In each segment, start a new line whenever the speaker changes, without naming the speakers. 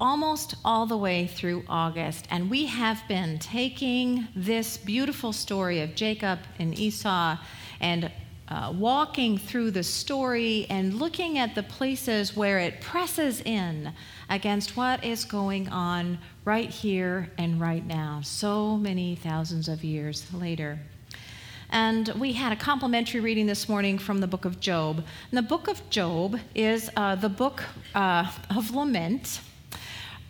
almost all the way through August, and we have been taking this beautiful story of Jacob and Esau and uh, walking through the story and looking at the places where it presses in against what is going on right here and right now, so many thousands of years later. And we had a complementary reading this morning from the book of Job. And the book of Job is uh, the book uh, of lament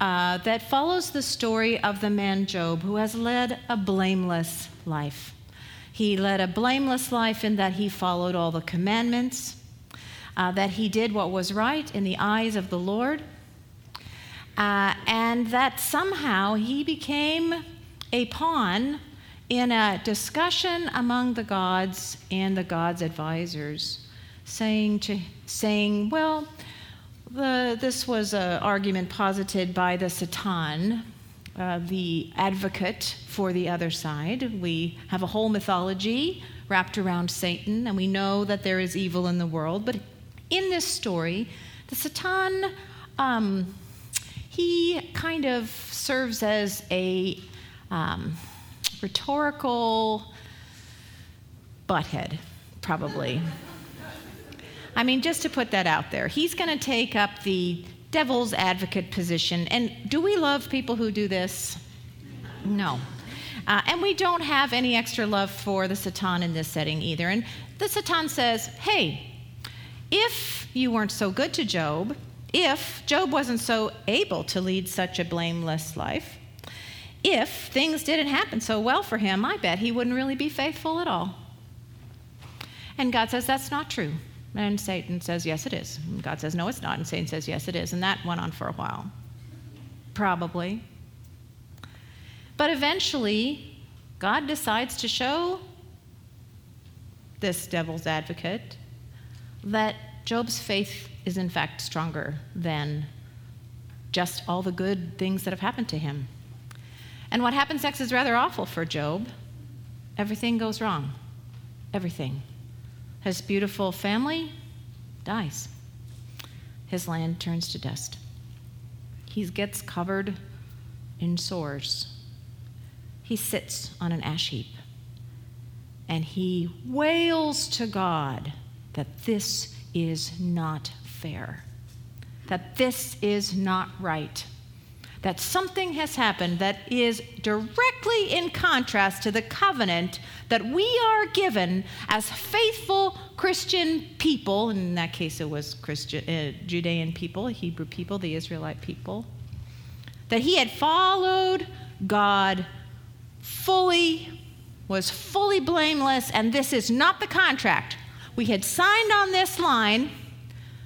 uh, that follows the story of the man Job, who has led a blameless life. He led a blameless life in that he followed all the commandments, uh, that he did what was right in the eyes of the Lord, uh, and that somehow he became a pawn in a discussion among the gods and the gods' advisors, saying, to, saying well, the, this was an argument posited by the Satan, uh, the advocate for the other side. We have a whole mythology wrapped around Satan, and we know that there is evil in the world. But in this story, the Satan, um, he kind of serves as a um, rhetorical butthead, probably. I mean, just to put that out there, he's going to take up the devil's advocate position. And do we love people who do this? No. Uh, and we don't have any extra love for the Satan in this setting either. And the Satan says, hey, if you weren't so good to Job, if Job wasn't so able to lead such a blameless life, if things didn't happen so well for him, I bet he wouldn't really be faithful at all. And God says that's not true. And Satan says, yes, it is. And God says, no, it's not. And Satan says, yes, it is. And that went on for a while. Probably. But eventually, God decides to show this devil's advocate that Job's faith is, in fact, stronger than just all the good things that have happened to him. And what happens next is rather awful for Job. Everything goes wrong. Everything. His beautiful family dies. His land turns to dust. He gets covered in sores. He sits on an ash heap and he wails to God that this is not fair, that this is not right that something has happened that is directly in contrast to the covenant that we are given as faithful Christian people. In that case, it was Christian, uh, Judean people, Hebrew people, the Israelite people. That he had followed God fully, was fully blameless, and this is not the contract. We had signed on this line,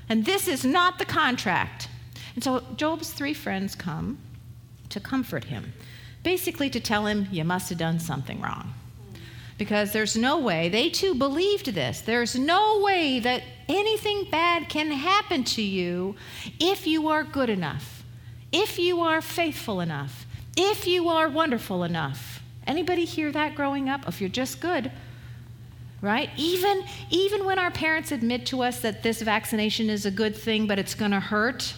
and this is not the contract. And so Job's three friends come to comfort him, basically to tell him, You must have done something wrong. Because there's no way, they too believed this. There's no way that anything bad can happen to you if you are good enough, if you are faithful enough, if you are wonderful enough. Anybody hear that growing up? If you're just good, right? Even, even when our parents admit to us that this vaccination is a good thing, but it's going to hurt,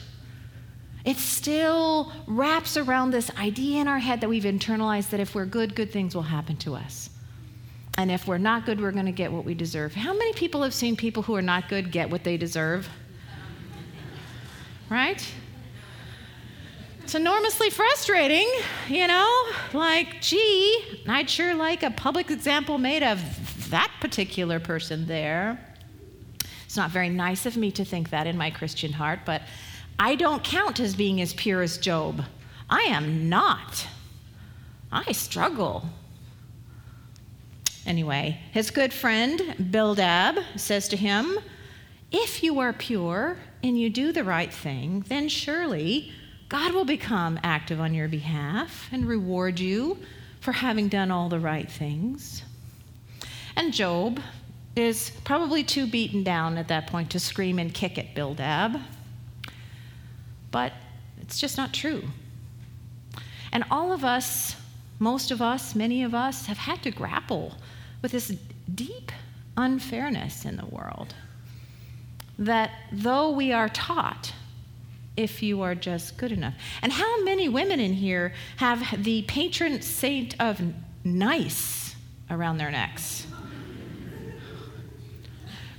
it still wraps around this idea in our head that we've internalized that if we're good, good things will happen to us. And if we're not good, we're going to get what we deserve. How many people have seen people who are not good get what they deserve? Right? It's enormously frustrating, you know? Like, gee, I'd sure like a public example made of that particular person there. It's not very nice of me to think that in my Christian heart, but I don't count as being as pure as Job. I am not. I struggle. Anyway, his good friend Bildad says to him, If you are pure and you do the right thing, then surely God will become active on your behalf and reward you for having done all the right things. And Job is probably too beaten down at that point to scream and kick at Bildad. But it's just not true. And all of us, most of us, many of us, have had to grapple with this deep unfairness in the world. That though we are taught, if you are just good enough. And how many women in here have the patron saint of nice around their necks?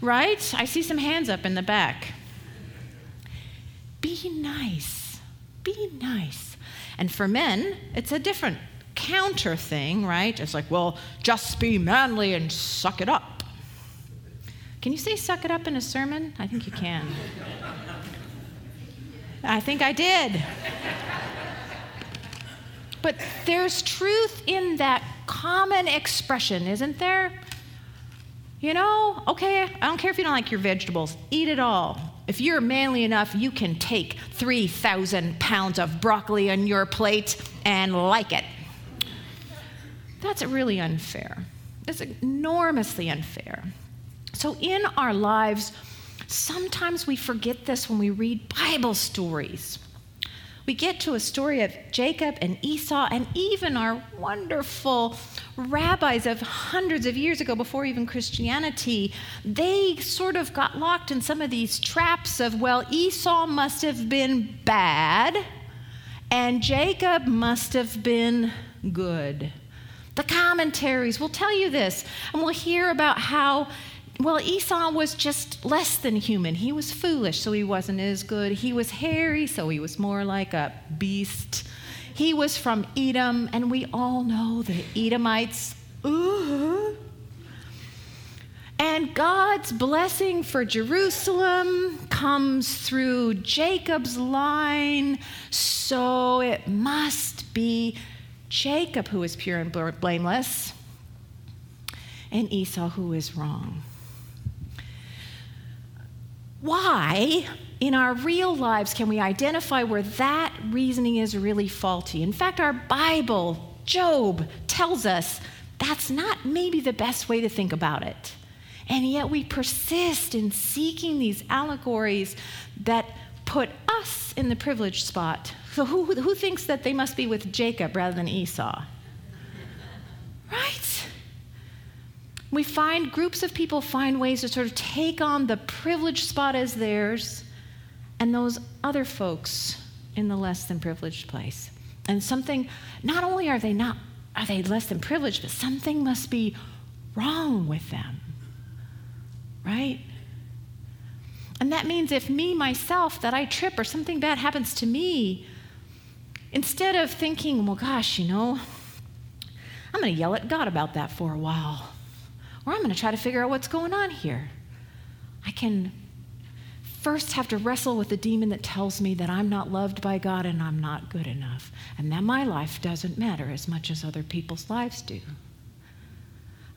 Right? I see some hands up in the back. Be nice. Be nice. And for men, it's a different counter thing, right? It's like, well, just be manly and suck it up. Can you say suck it up in a sermon? I think you can. I think I did. But there's truth in that common expression, isn't there? You know, okay, I don't care if you don't like your vegetables, eat it all. If you're manly enough, you can take 3,000 pounds of broccoli on your plate and like it. That's really unfair. It's enormously unfair. So, in our lives, sometimes we forget this when we read Bible stories we get to a story of Jacob and Esau, and even our wonderful rabbis of hundreds of years ago, before even Christianity, they sort of got locked in some of these traps of, well, Esau must have been bad, and Jacob must have been good. The commentaries will tell you this, and we'll hear about how well, Esau was just less than human. He was foolish, so he wasn't as good. He was hairy, so he was more like a beast. He was from Edom, and we all know the Edomites. Ooh. And God's blessing for Jerusalem comes through Jacob's line, so it must be Jacob who is pure and blameless, and Esau who is wrong why in our real lives can we identify where that reasoning is really faulty? In fact, our Bible, Job, tells us that's not maybe the best way to think about it. And yet we persist in seeking these allegories that put us in the privileged spot. So, who, who thinks that they must be with Jacob rather than Esau? Right? We find groups of people find ways to sort of take on the privileged spot as theirs and those other folks in the less than privileged place. And something, not only are they not, are they less than privileged, but something must be wrong with them. Right? And that means if me, myself, that I trip or something bad happens to me, instead of thinking, well, gosh, you know, I'm going to yell at God about that for a while or I'm going to try to figure out what's going on here. I can first have to wrestle with the demon that tells me that I'm not loved by God and I'm not good enough, and that my life doesn't matter as much as other people's lives do.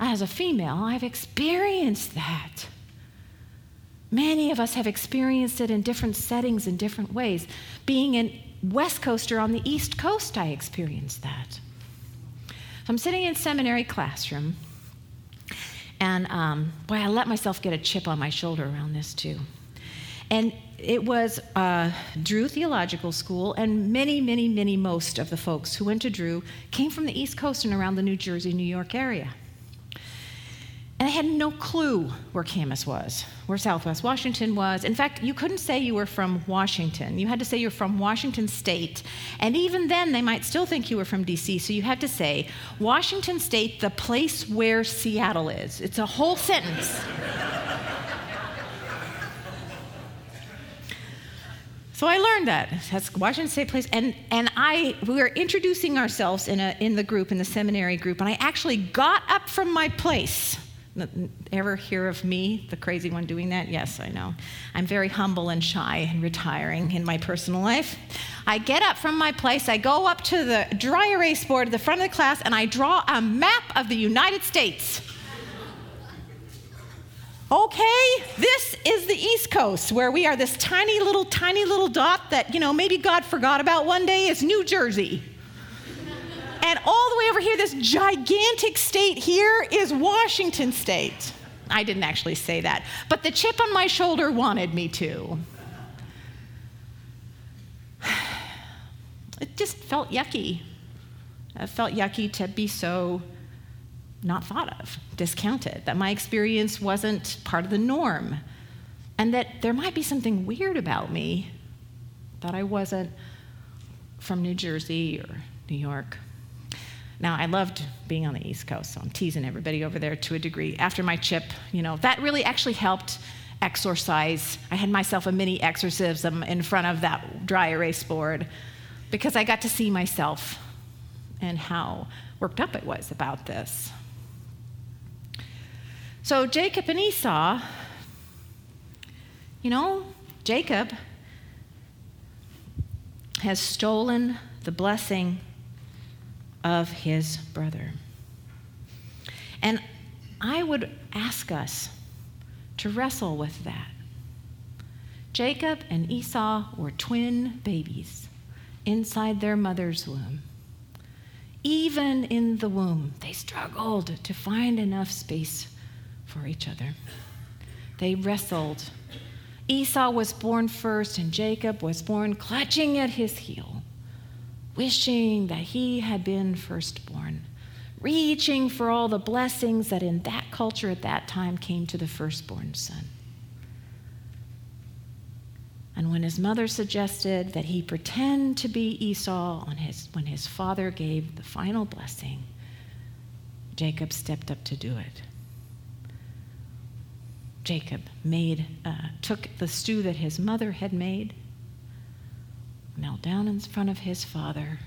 As a female, I've experienced that. Many of us have experienced it in different settings in different ways. Being a West Coaster on the East Coast, I experienced that. I'm sitting in seminary classroom and um, boy, I let myself get a chip on my shoulder around this too. And it was uh, Drew Theological School, and many, many, many, most of the folks who went to Drew came from the East Coast and around the New Jersey, New York area. And I had no clue where Camas was, where Southwest Washington was. In fact, you couldn't say you were from Washington. You had to say you were from Washington State. And even then, they might still think you were from DC. So you had to say, Washington State, the place where Seattle is. It's a whole sentence. So I learned that. That's Washington State Place. And, and I, we were introducing ourselves in, a, in the group, in the seminary group, and I actually got up from my place Ever hear of me, the crazy one doing that? Yes, I know. I'm very humble and shy and retiring in my personal life. I get up from my place, I go up to the dry erase board at the front of the class, and I draw a map of the United States. Okay, this is the East Coast, where we are this tiny little, tiny little dot that, you know, maybe God forgot about one day is New Jersey. And all the way over here, this gigantic state here is Washington State. I didn't actually say that, but the chip on my shoulder wanted me to. It just felt yucky. It felt yucky to be so not thought of, discounted, that my experience wasn't part of the norm, and that there might be something weird about me that I wasn't from New Jersey or New York. Now, I loved being on the East Coast, so I'm teasing everybody over there to a degree. After my chip, you know, that really actually helped exorcise. I had myself a mini exorcism in front of that dry erase board because I got to see myself and how worked up it was about this. So, Jacob and Esau, you know, Jacob has stolen the blessing of his brother. And I would ask us to wrestle with that. Jacob and Esau were twin babies inside their mother's womb. Even in the womb, they struggled to find enough space for each other. They wrestled. Esau was born first, and Jacob was born clutching at his heel wishing that he had been firstborn, reaching for all the blessings that in that culture at that time came to the firstborn son. And when his mother suggested that he pretend to be Esau on his, when his father gave the final blessing, Jacob stepped up to do it. Jacob made, uh, took the stew that his mother had made knelt down in front of his father,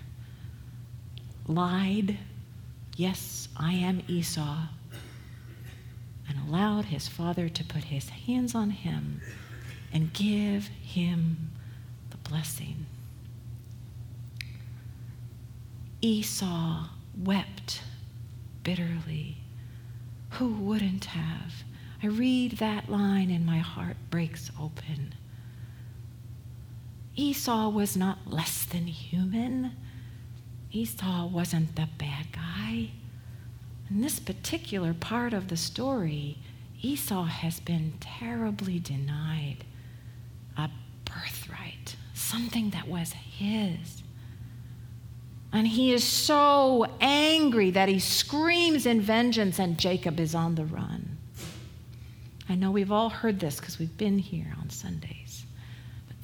lied, Yes, I am Esau, and allowed his father to put his hands on him and give him the blessing. Esau wept bitterly. Who wouldn't have? I read that line and my heart breaks open. Esau was not less than human. Esau wasn't the bad guy. In this particular part of the story, Esau has been terribly denied a birthright, something that was his. And he is so angry that he screams in vengeance, and Jacob is on the run. I know we've all heard this because we've been here on Sundays.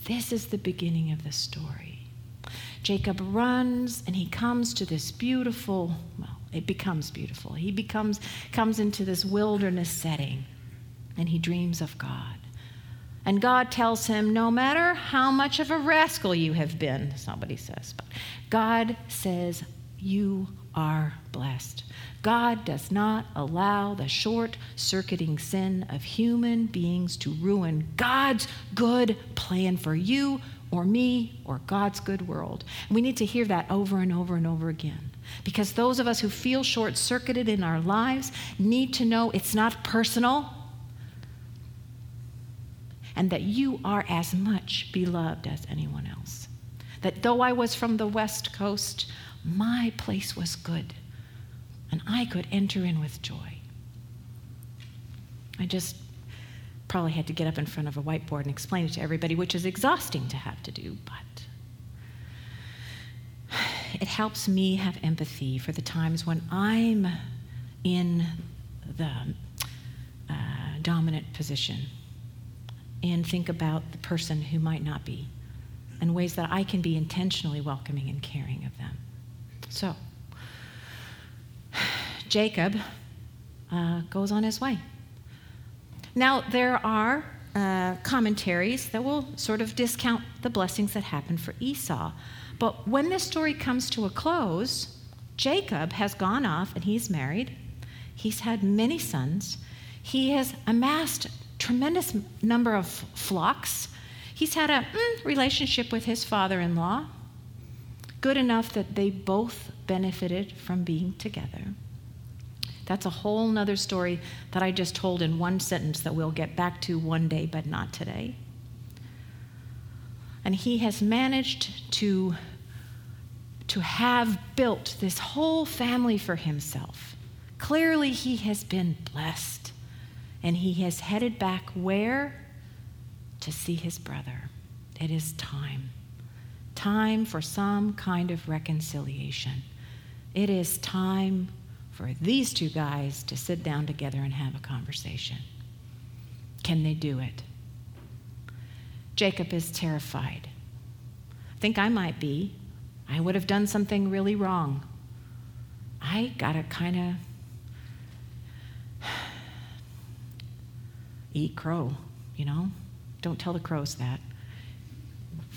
This is the beginning of the story. Jacob runs and he comes to this beautiful, well, it becomes beautiful. He becomes comes into this wilderness setting and he dreams of God. And God tells him, no matter how much of a rascal you have been, somebody says, but God says, you are blessed. God does not allow the short circuiting sin of human beings to ruin God's good plan for you or me or God's good world. We need to hear that over and over and over again. Because those of us who feel short circuited in our lives need to know it's not personal and that you are as much beloved as anyone else. That though I was from the West Coast, my place was good and I could enter in with joy. I just probably had to get up in front of a whiteboard and explain it to everybody, which is exhausting to have to do, but it helps me have empathy for the times when I'm in the uh, dominant position and think about the person who might not be and ways that I can be intentionally welcoming and caring of them. So, Jacob uh, goes on his way. Now, there are uh, commentaries that will sort of discount the blessings that happened for Esau. But when this story comes to a close, Jacob has gone off and he's married. He's had many sons. He has amassed tremendous number of flocks. He's had a mm, relationship with his father-in-law, good enough that they both benefited from being together. That's a whole nother story that I just told in one sentence that we'll get back to one day, but not today. And he has managed to to have built this whole family for himself. Clearly, he has been blessed. And he has headed back where? To see his brother. It is time. Time for some kind of reconciliation. It is time for these two guys to sit down together and have a conversation. Can they do it? Jacob is terrified. I think I might be. I would have done something really wrong. I got to kind of eat crow, you know? Don't tell the crows that.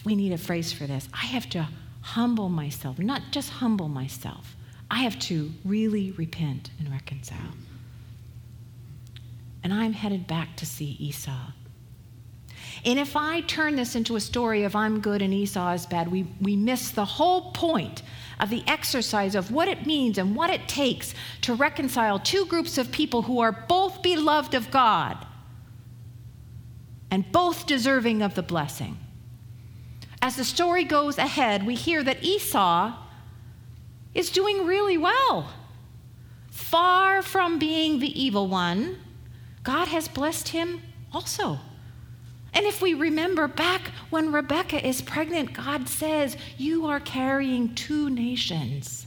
We need a phrase for this. I have to humble myself, not just humble myself, I have to really repent and reconcile. And I'm headed back to see Esau. And if I turn this into a story of I'm good and Esau is bad, we, we miss the whole point of the exercise of what it means and what it takes to reconcile two groups of people who are both beloved of God and both deserving of the blessing. As the story goes ahead, we hear that Esau is doing really well. Far from being the evil one, God has blessed him also. And if we remember back when Rebecca is pregnant, God says, You are carrying two nations.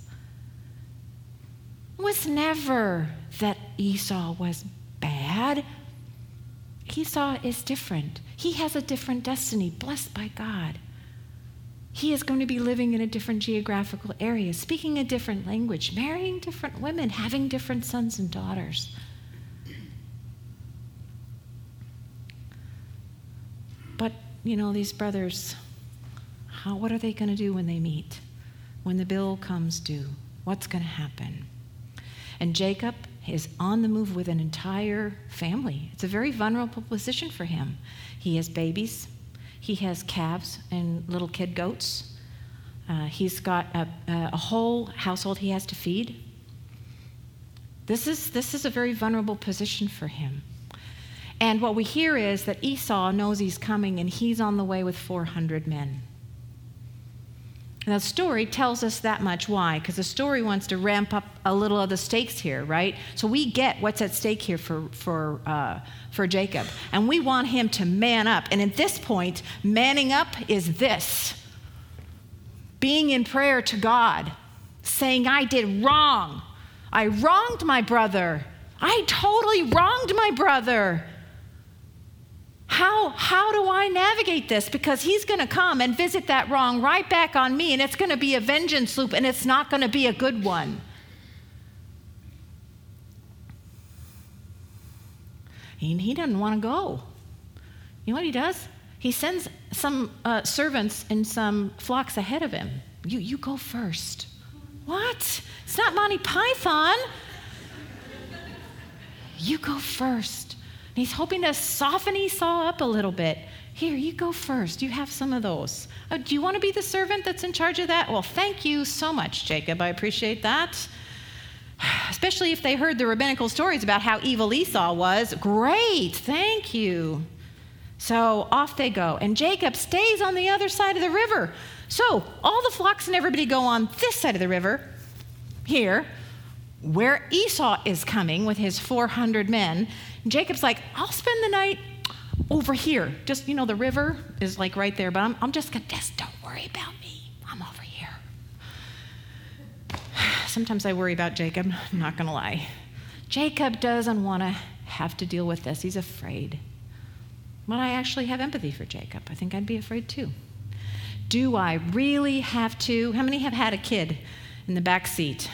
It was never that Esau was bad. Esau is different. He has a different destiny, blessed by God. He is going to be living in a different geographical area, speaking a different language, marrying different women, having different sons and daughters. But, you know, these brothers, how, what are they going to do when they meet? When the bill comes due? What's going to happen? And Jacob is on the move with an entire family. It's a very vulnerable position for him. He has babies, he has calves and little kid goats. Uh, he's got a, a whole household he has to feed. This is, this is a very vulnerable position for him. And what we hear is that Esau knows he's coming and he's on the way with 400 men. Now, the story tells us that much. Why? Because the story wants to ramp up a little of the stakes here, right? So we get what's at stake here for, for, uh, for Jacob. And we want him to man up. And at this point, manning up is this being in prayer to God, saying, I did wrong. I wronged my brother. I totally wronged my brother. How, how do I navigate this? Because he's going to come and visit that wrong right back on me, and it's going to be a vengeance loop, and it's not going to be a good one. And he doesn't want to go. You know what he does? He sends some uh, servants and some flocks ahead of him. You, you go first. What? It's not Monty Python. You go first. And he's hoping to soften Esau up a little bit. Here, you go first. You have some of those. Oh, do you want to be the servant that's in charge of that? Well, thank you so much, Jacob. I appreciate that. Especially if they heard the rabbinical stories about how evil Esau was. Great, thank you. So off they go. And Jacob stays on the other side of the river. So all the flocks and everybody go on this side of the river, here, where Esau is coming with his 400 men. Jacob's like, I'll spend the night over here. Just, you know, the river is like right there, but I'm, I'm just gonna, just don't worry about me. I'm over here. Sometimes I worry about Jacob, I'm not gonna lie. Jacob doesn't wanna have to deal with this, he's afraid. But I actually have empathy for Jacob. I think I'd be afraid too. Do I really have to? How many have had a kid in the back seat?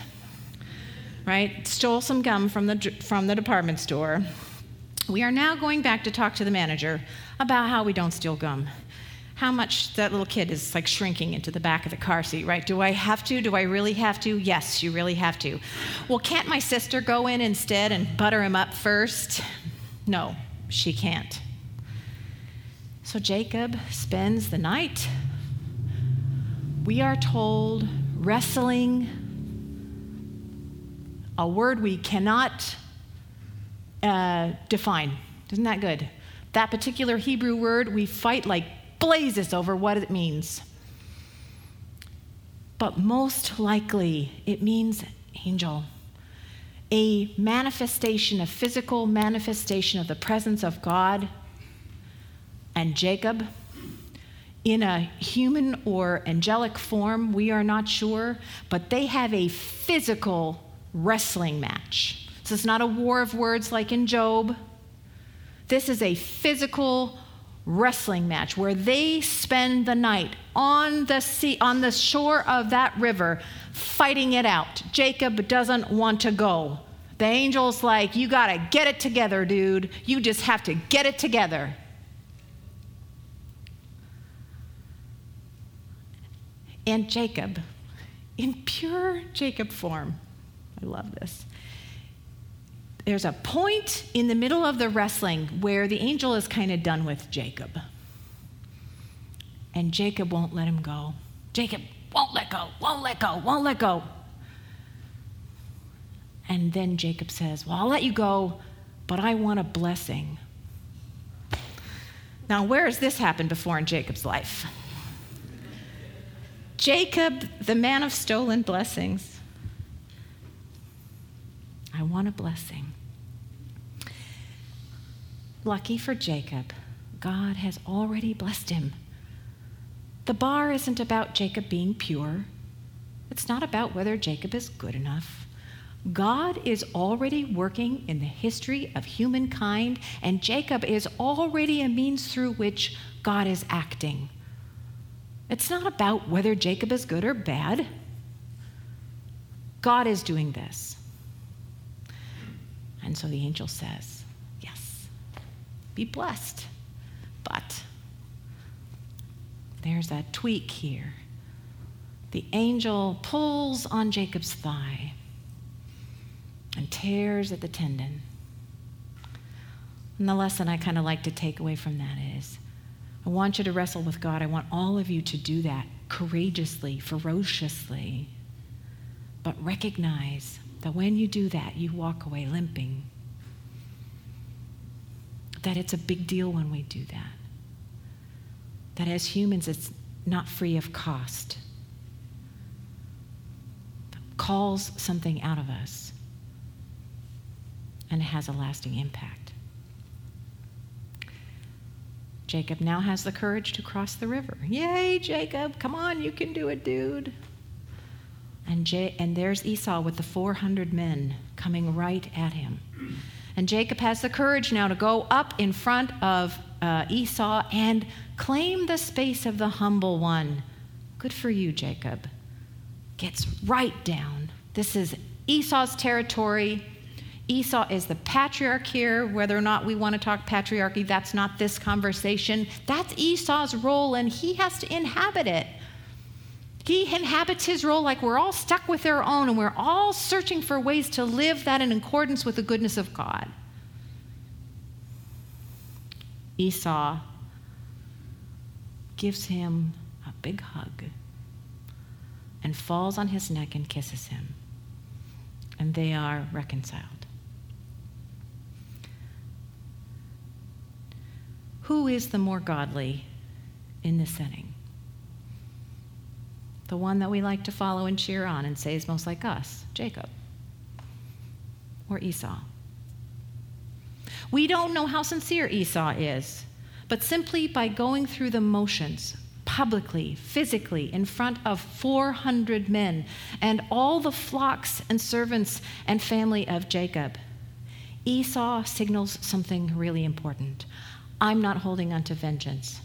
Right? Stole some gum from the, from the department store we are now going back to talk to the manager about how we don't steal gum. How much that little kid is like shrinking into the back of the car seat, right? Do I have to? Do I really have to? Yes, you really have to. Well, can't my sister go in instead and butter him up first? No, she can't. So Jacob spends the night, we are told, wrestling, a word we cannot uh, define. Isn't that good? That particular Hebrew word, we fight like blazes over what it means. but most likely it means angel. A manifestation, a physical manifestation of the presence of God and Jacob in a human or angelic form, we are not sure, but they have a physical wrestling match. This is not a war of words like in Job. This is a physical wrestling match where they spend the night on the sea on the shore of that river fighting it out. Jacob doesn't want to go. The angel's like, "You got to get it together, dude. You just have to get it together." And Jacob, in pure Jacob form, I love this. There's a point in the middle of the wrestling where the angel is kind of done with Jacob. And Jacob won't let him go. Jacob won't let go, won't let go, won't let go. And then Jacob says, Well, I'll let you go, but I want a blessing. Now, where has this happened before in Jacob's life? Jacob, the man of stolen blessings. Want a blessing. Lucky for Jacob, God has already blessed him. The bar isn't about Jacob being pure. It's not about whether Jacob is good enough. God is already working in the history of humankind, and Jacob is already a means through which God is acting. It's not about whether Jacob is good or bad. God is doing this. And so the angel says, Yes, be blessed. But there's a tweak here. The angel pulls on Jacob's thigh and tears at the tendon. And the lesson I kind of like to take away from that is I want you to wrestle with God. I want all of you to do that courageously, ferociously. But recognize that when you do that, you walk away limping. That it's a big deal when we do that. That as humans, it's not free of cost. Calls something out of us and it has a lasting impact. Jacob now has the courage to cross the river. Yay, Jacob, come on, you can do it, dude. And, and there's Esau with the 400 men coming right at him. And Jacob has the courage now to go up in front of uh, Esau and claim the space of the humble one. Good for you, Jacob. Gets right down. This is Esau's territory. Esau is the patriarch here. Whether or not we want to talk patriarchy, that's not this conversation. That's Esau's role, and he has to inhabit it. He inhabits his role like we're all stuck with our own, and we're all searching for ways to live that in accordance with the goodness of God. Esau gives him a big hug and falls on his neck and kisses him, and they are reconciled. Who is the more godly in this setting? The one that we like to follow and cheer on and say is most like us, Jacob or Esau. We don't know how sincere Esau is, but simply by going through the motions, publicly, physically, in front of 400 men and all the flocks and servants and family of Jacob, Esau signals something really important. I'm not holding on to vengeance.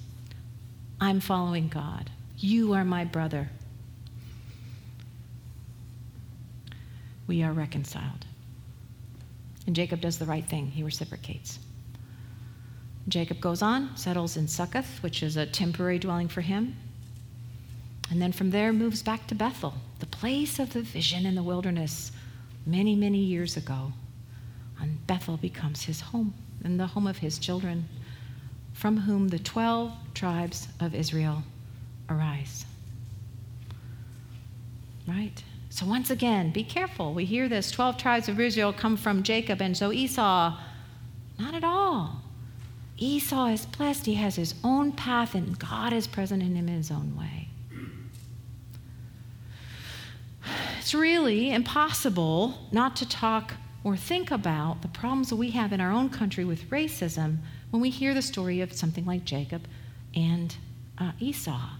I'm following God. You are my brother. We are reconciled. And Jacob does the right thing, he reciprocates. Jacob goes on, settles in Succoth, which is a temporary dwelling for him. And then from there moves back to Bethel, the place of the vision in the wilderness many, many years ago. And Bethel becomes his home and the home of his children from whom the 12 tribes of Israel arise. Right? So, once again, be careful. We hear this 12 tribes of Israel come from Jacob, and so Esau, not at all. Esau is blessed. He has his own path, and God is present in him in his own way. it's really impossible not to talk or think about the problems that we have in our own country with racism when we hear the story of something like Jacob and uh, Esau.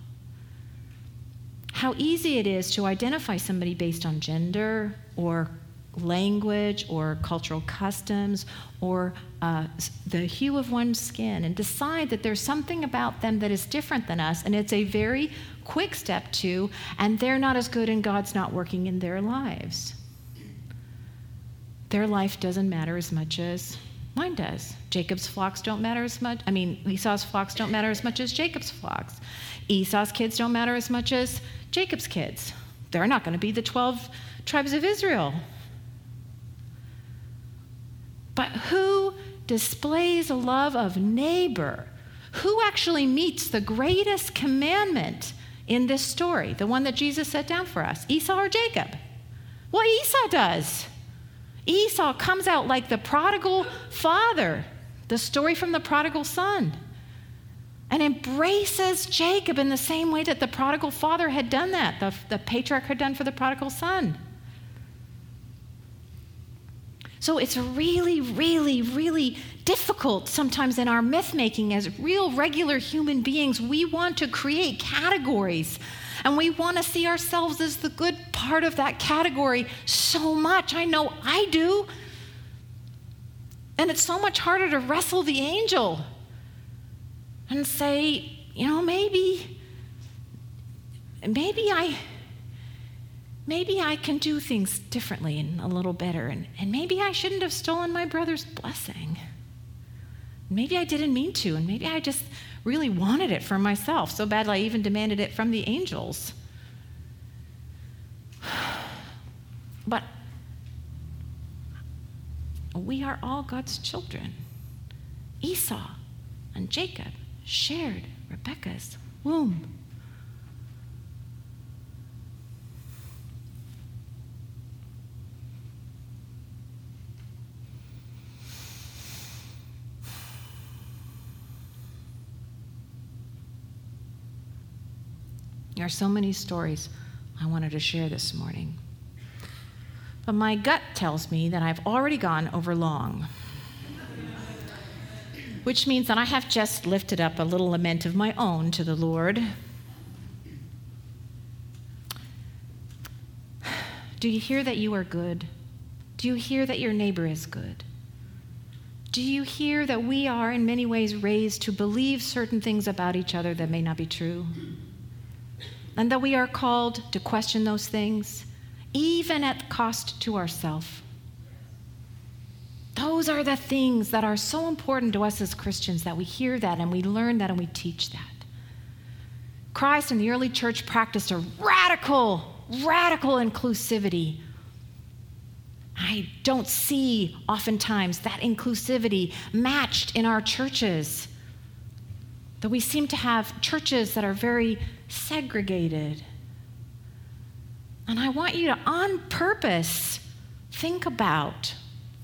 How easy it is to identify somebody based on gender or language or cultural customs or uh, the hue of one's skin and decide that there's something about them that is different than us. And it's a very quick step to, and they're not as good and God's not working in their lives. Their life doesn't matter as much as mine does. Jacob's flocks don't matter as much. I mean, Esau's flocks don't matter as much as Jacob's flocks. Esau's kids don't matter as much as Jacob's kids. They're not going to be the 12 tribes of Israel. But who displays a love of neighbor? Who actually meets the greatest commandment in this story, the one that Jesus set down for us? Esau or Jacob? Well, Esau does. Esau comes out like the prodigal father, the story from the prodigal son, and embraces Jacob in the same way that the prodigal father had done that, the, the patriarch had done for the prodigal son. So it's really, really, really difficult sometimes in our myth making as real, regular human beings. We want to create categories and we want to see ourselves as the good part of that category so much. I know I do. And it's so much harder to wrestle the angel and say, you know, maybe, maybe I maybe I can do things differently and a little better, and, and maybe I shouldn't have stolen my brother's blessing. Maybe I didn't mean to, and maybe I just really wanted it for myself so badly I even demanded it from the angels. But we are all God's children. Esau and Jacob shared Rebecca's womb. There are so many stories I wanted to share this morning. But my gut tells me that I've already gone over long, which means that I have just lifted up a little lament of my own to the Lord. Do you hear that you are good? Do you hear that your neighbor is good? Do you hear that we are, in many ways, raised to believe certain things about each other that may not be true? and that we are called to question those things, even at cost to ourselves. Those are the things that are so important to us as Christians that we hear that and we learn that and we teach that. Christ and the early church practiced a radical, radical inclusivity. I don't see oftentimes that inclusivity matched in our churches. That we seem to have churches that are very segregated. And I want you to, on purpose, think about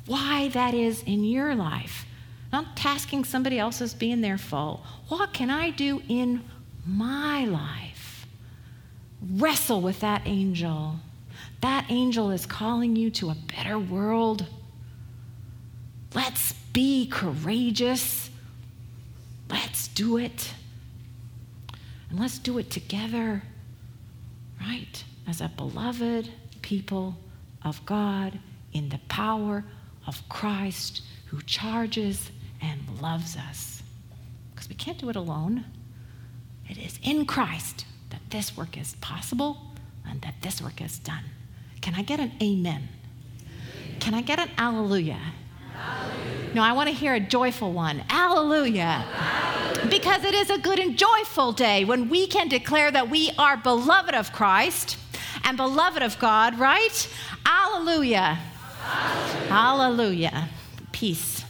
why that is in your life. Not tasking somebody else as being their fault. What can I do in my life? Wrestle with that angel. That angel is calling you to a better world. Let's be courageous. Let's do it. And let's do it together, right? As a beloved people of God in the power of Christ who charges and loves us. Because we can't do it alone. It is in Christ that this work is possible and that this work is done. Can I get an amen? Can I get an alleluia? alleluia. No, I want to hear a joyful one. Alleluia. alleluia. Because it is a good and joyful day when we can declare that we are beloved of Christ and beloved of God, right? Alleluia. Alleluia. Alleluia. Peace.